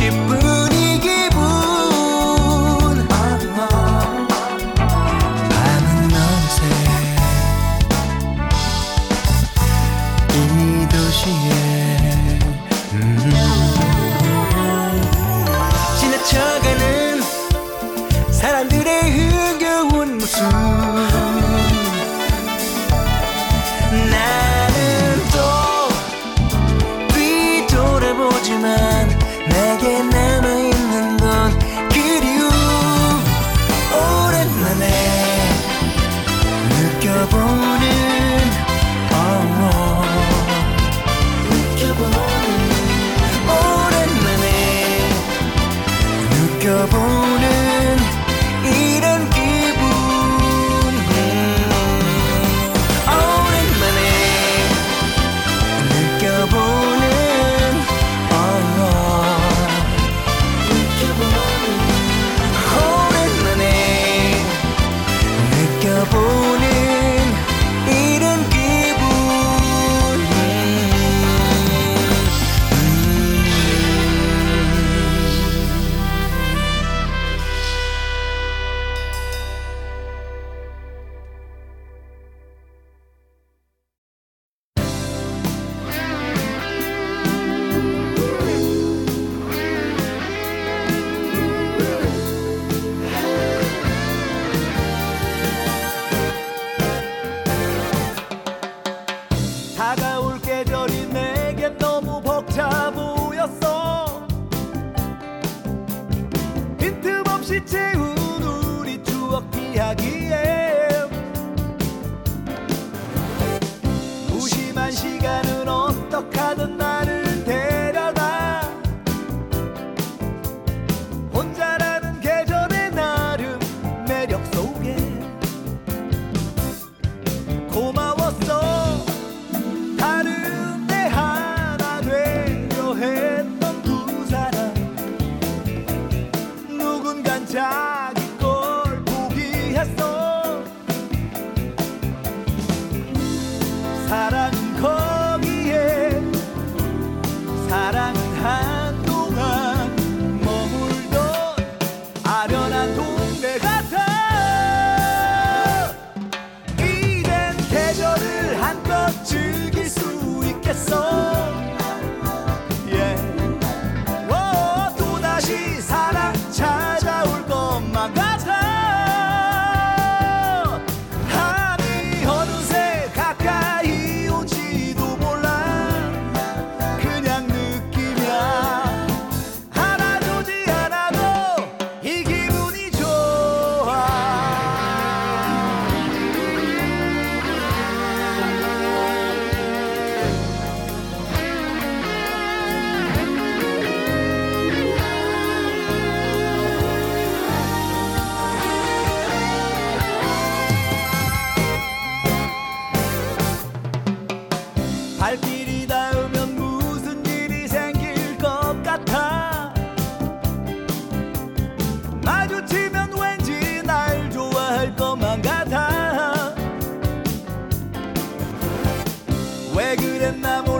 worship. 다시 채운 우리 추억 이야기. 왜 그랬나 몰라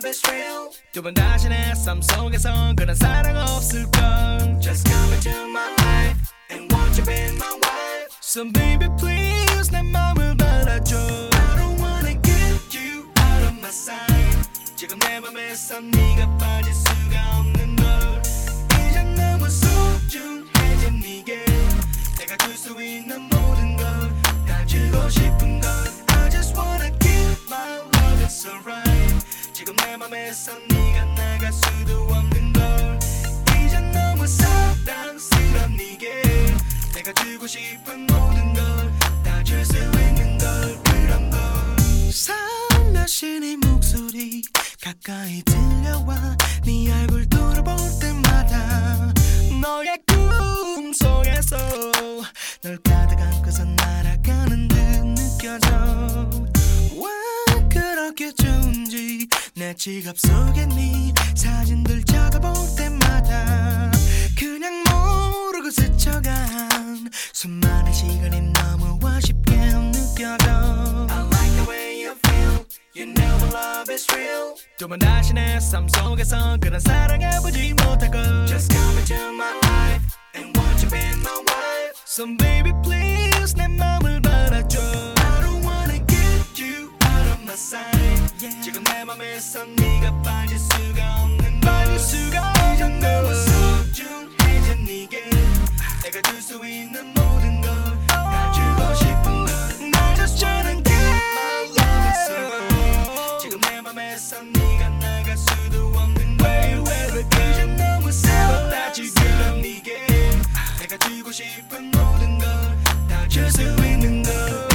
love is real. 두번 다시 내 삶 속에선 그런 사랑 없을 걸. Just come into my life and won't you be my wife. So baby please 내 마음을 받아줘. I don't wanna get you out of my sight. 지금 내 맘에서 네가 빠질 수가 없는 걸. 이제 너무 소중해진 네게. 내가 줄 수 있는 모든 걸다 주고 싶은 걸. I just wanna give my love it's alright. 지금 내 맘에서 네가 나갈 수도 없는 걸. 이젠 너무 사랑스러운 네게 내가 주고 싶은 모든 걸 다 줄 수 있는 걸. 그런 걸. 사람 나신 이 목소리 가까이 들려와. 네 얼굴 돌아볼 때마다 너의 꿈 속에서 널 가득 안고서 날아가는 듯 느껴져. 왜 그렇게 좋은지 내 지갑 속에 네 사진들 쳐다볼 때마다 그냥 모르고 스쳐간 수많은 시간이 너무 아쉽게 느껴져 I like the way you feel You know my love is real 또만 다시 내삶 속에서 그런 사랑해 보지 못하고 Just come into my life And won't you be my wife So baby please 내 맘을 of my sight 지금 내 맘에서 네가 빠질 수가 없는 빠질 수가 없는 너무 소중해진 네게 내가 줄 수 있는 모든 걸 다 주고 싶은 걸나 just wanna get my love 지금 내 맘에서 네가 나갈 수도 없는 way 왜 그저 너무 새롭다 지금 네게 내가 주고 싶은 모든 걸 다 줄 수 있는 걸걸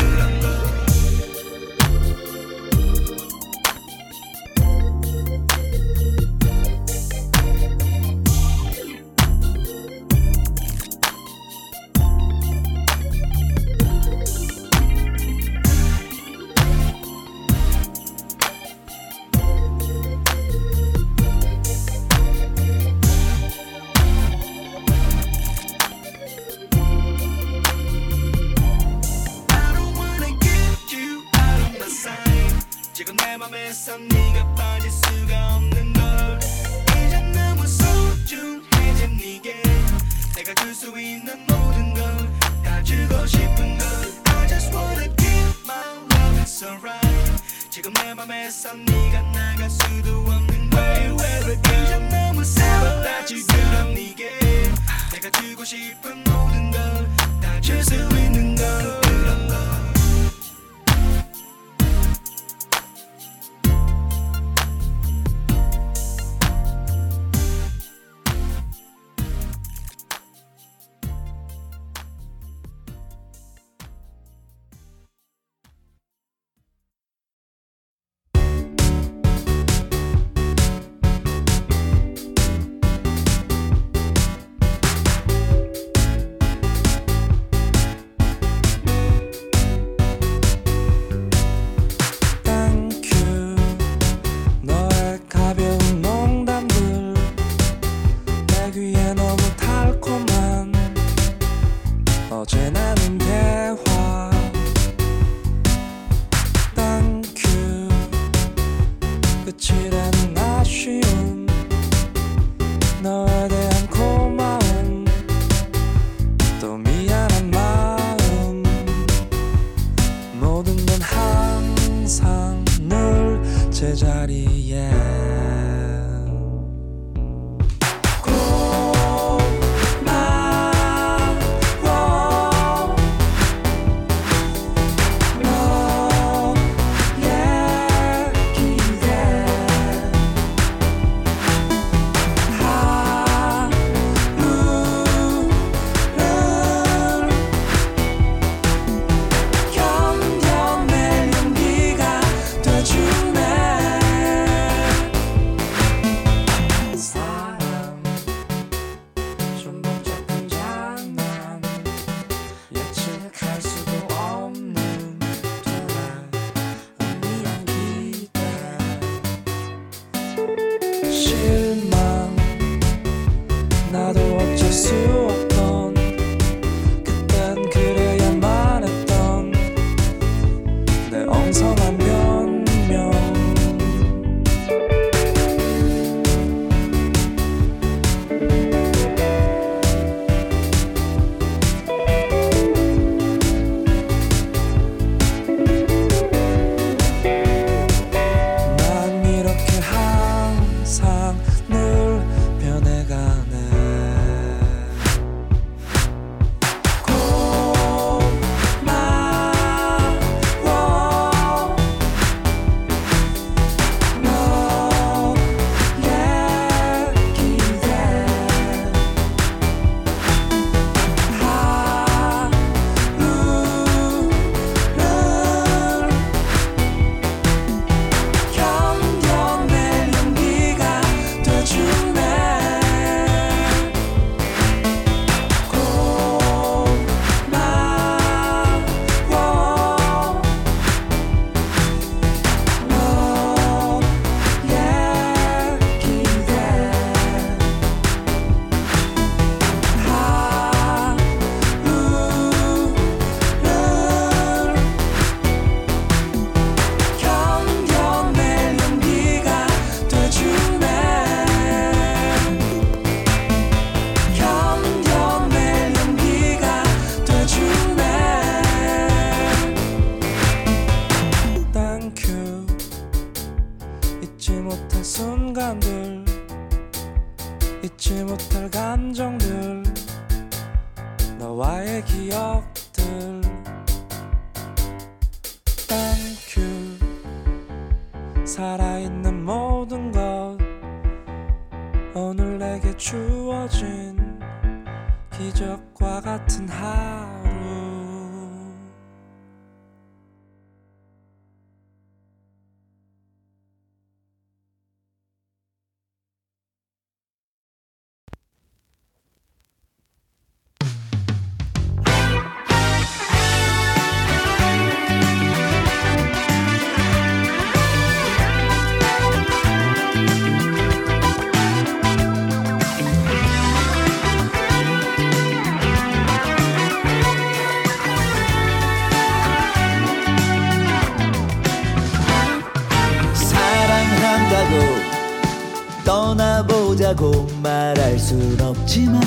라고 말할 순 없지만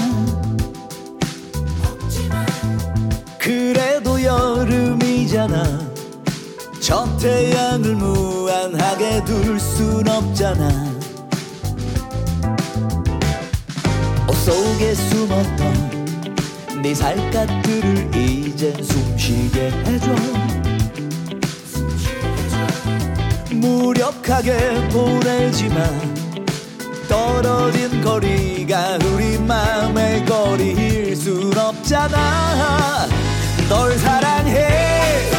그래도 여름이잖아. 저 태양을 무한하게 둘 순 없잖아. 옷 속에 숨었던 네 살갗들을 이젠 숨쉬게 해줘. 무력하게 보내지만 떨어진 거리가 우리 마음의 거리일 순 없잖아. 널 사랑해.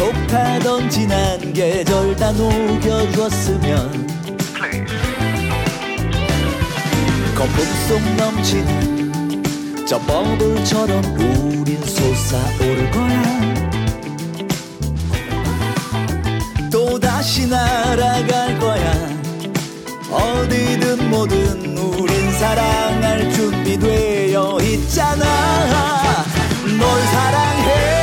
소파던 지난 계절 다 녹여줬으면 거북속 넘친 저 버블처럼 우린 솟아오를 거야. 또다시 날아갈 거야. 어디든 뭐든 우린 사랑할 준비되어 있잖아. 널 사랑해.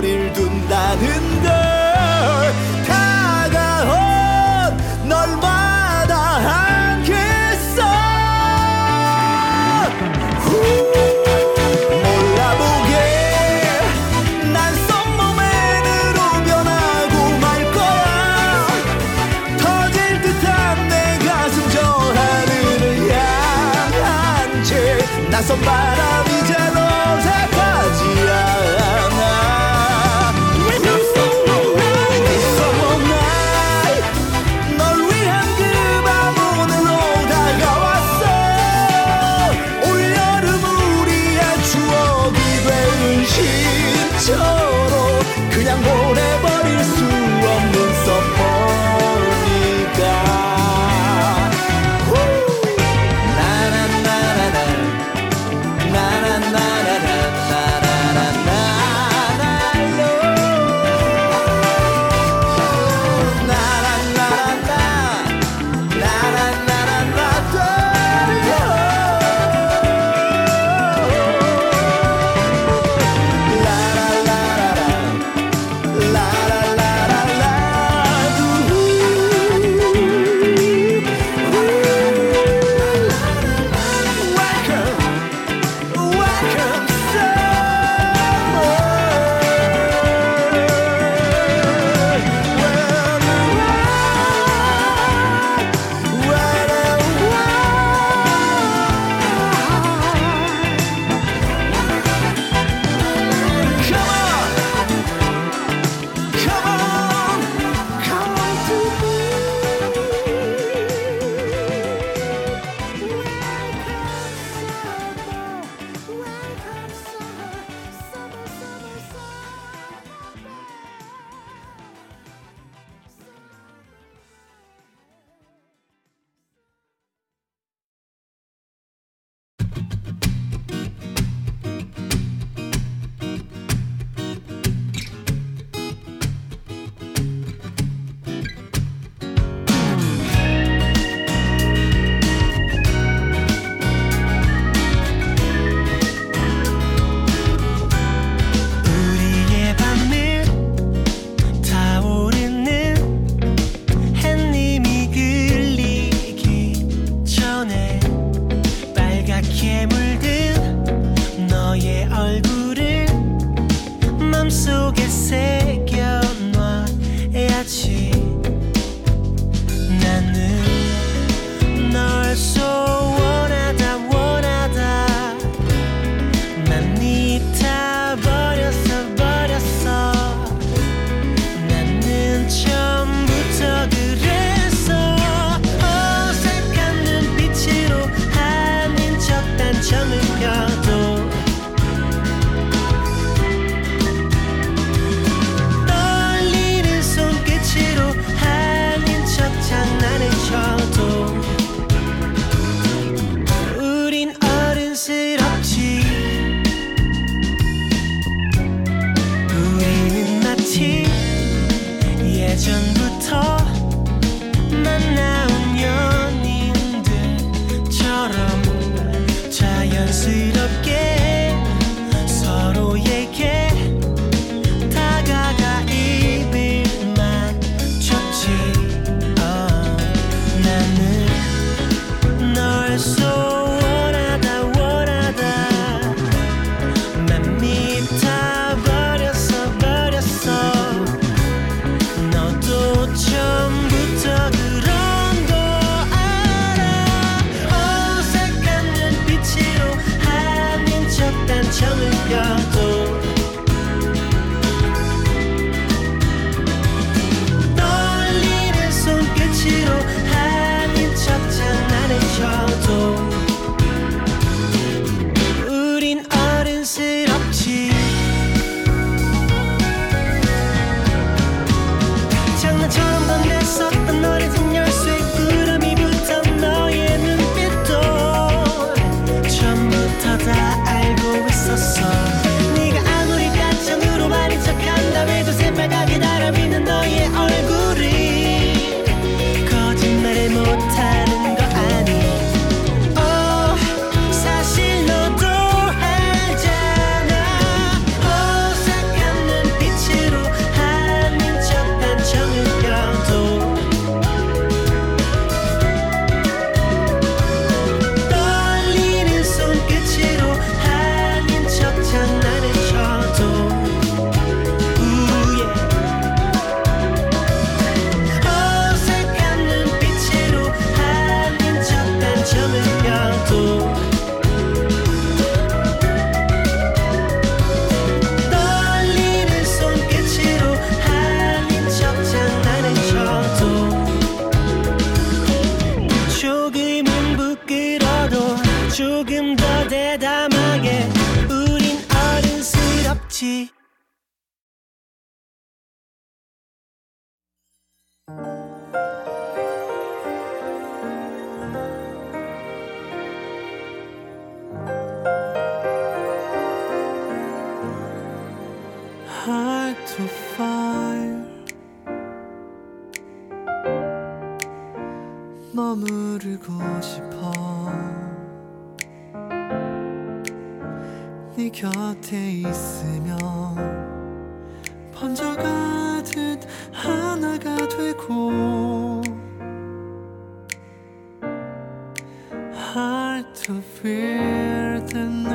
거리를 둔 네 곁에 있으면 번져가듯 하나가 되고 Hard to feel the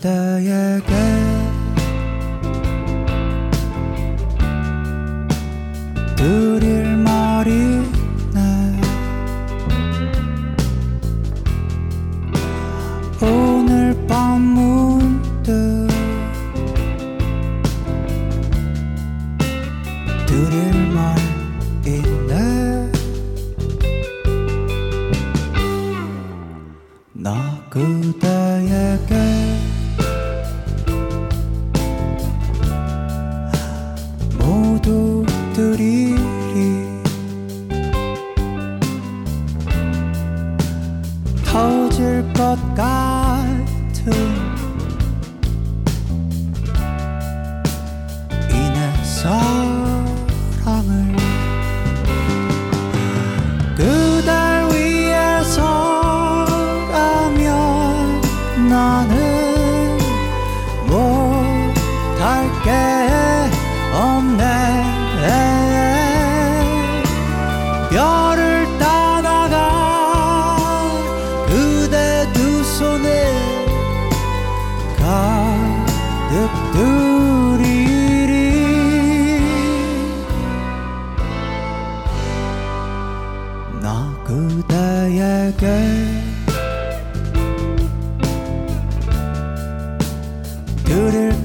그대에게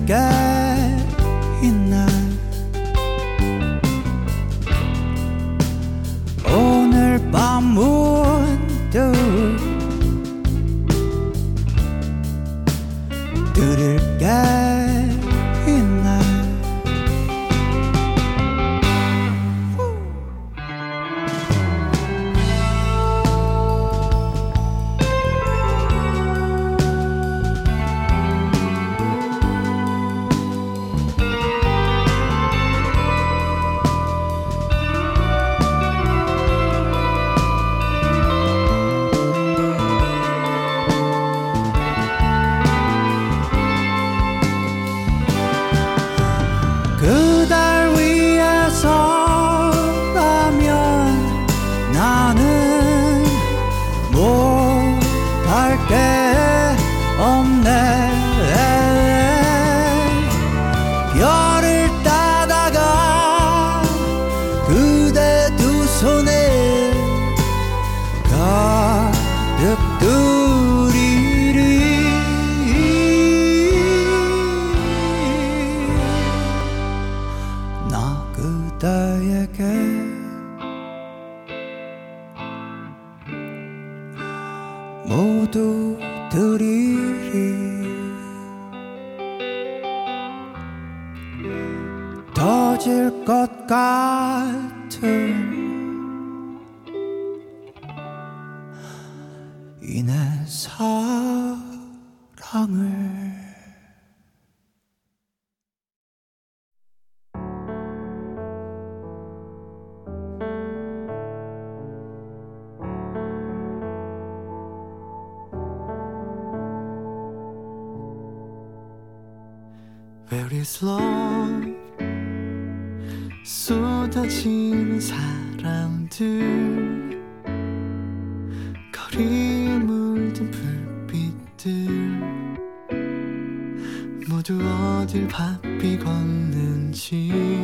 guy There's love. 쏟아지는 사람들. 거리에 물든 불빛들. 모두 어딜 바삐 걷는지.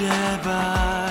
오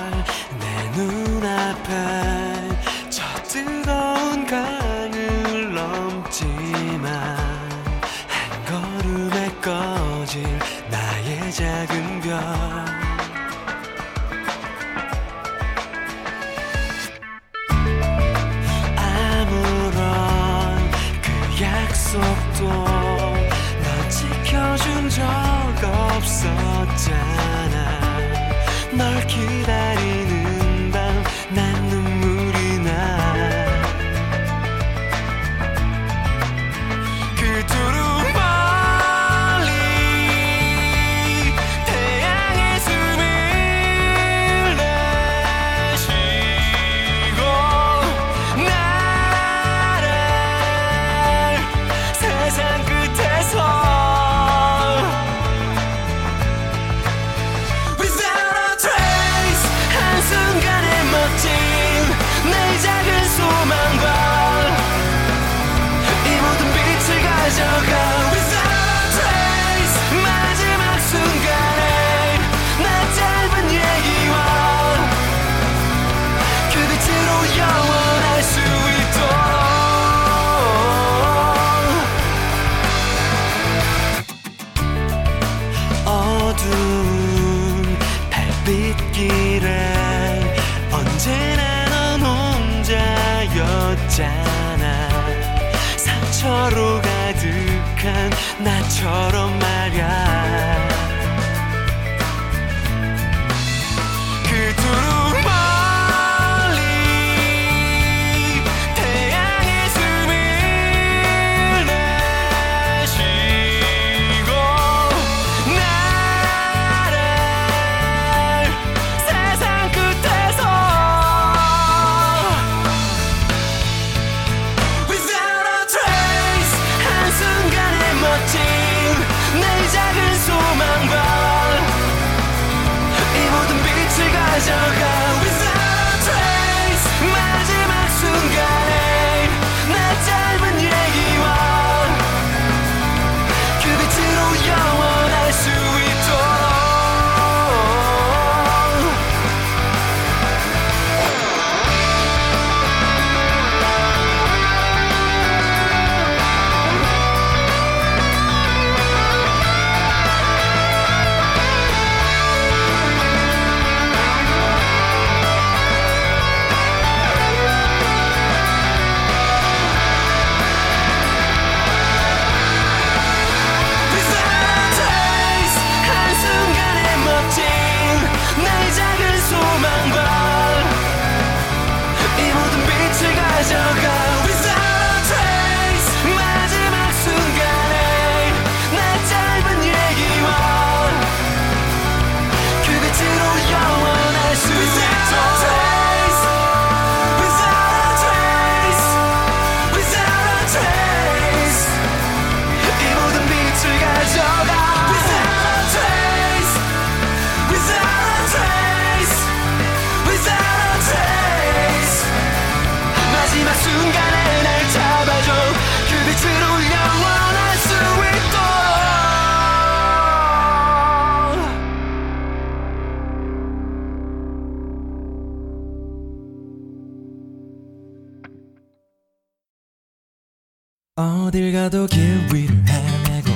어딜 가도 길 위를 헤매고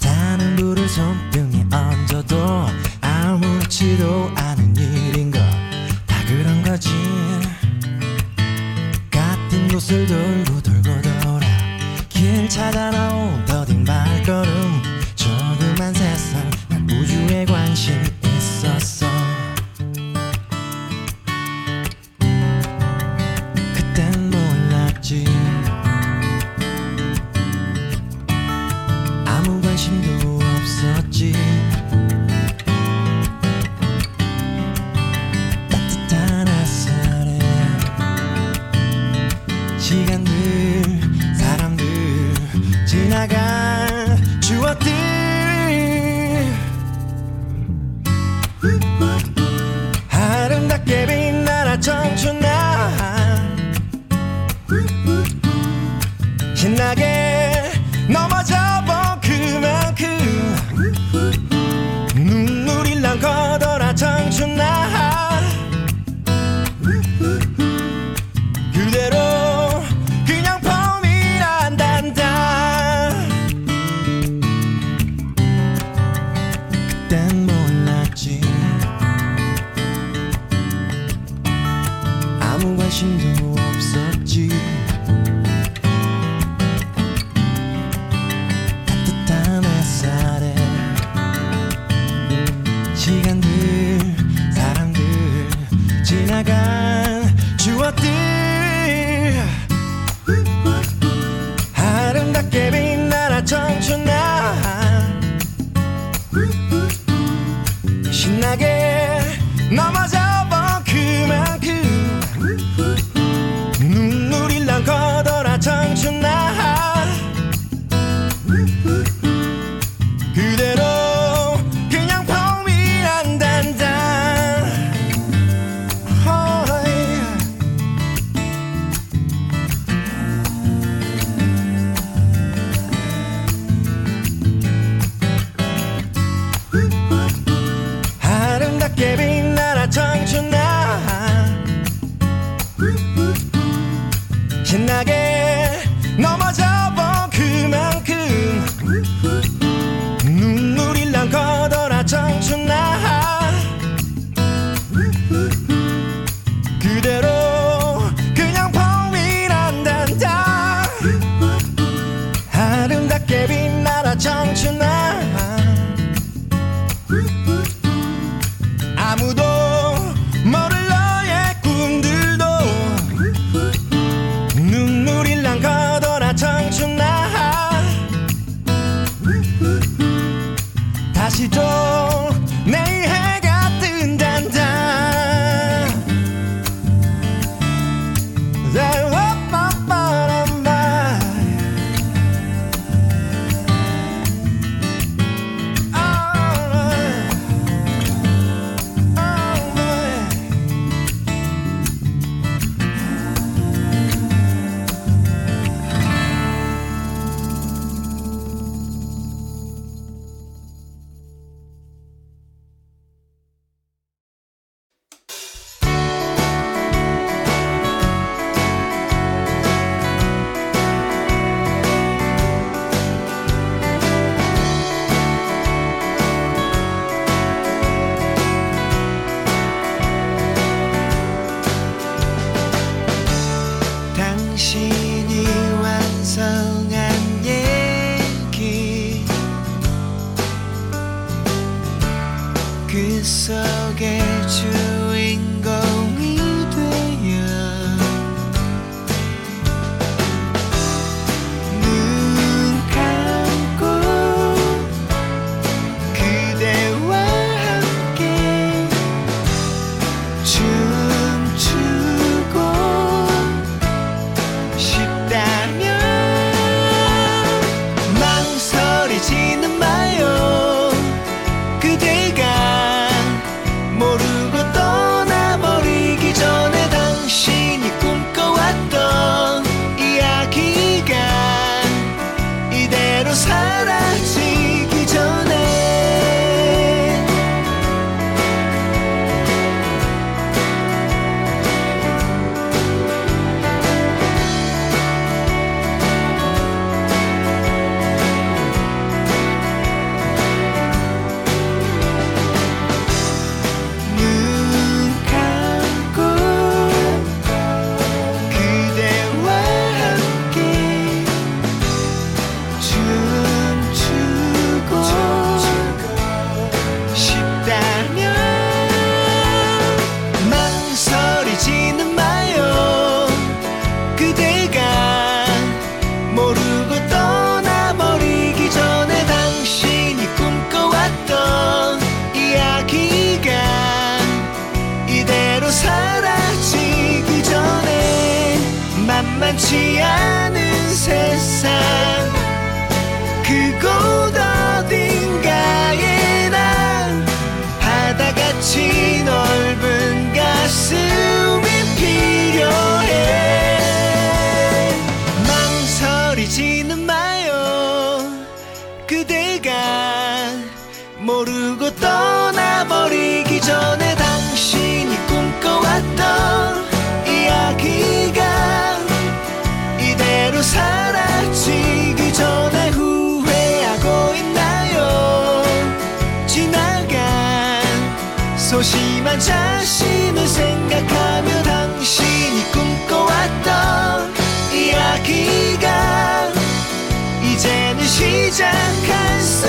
다른 불을 손등에 얹어도 아무렇지도 않은 일인 것다 그런 거지. 같은 곳을 돌고 돌고 돌아 길 찾아 나온 더딘 발걸음 조그만 세상 우주의 관심. I did 자신을 생각하며 당신이 꿈꿔왔던 이야기가 이제는 시작할 수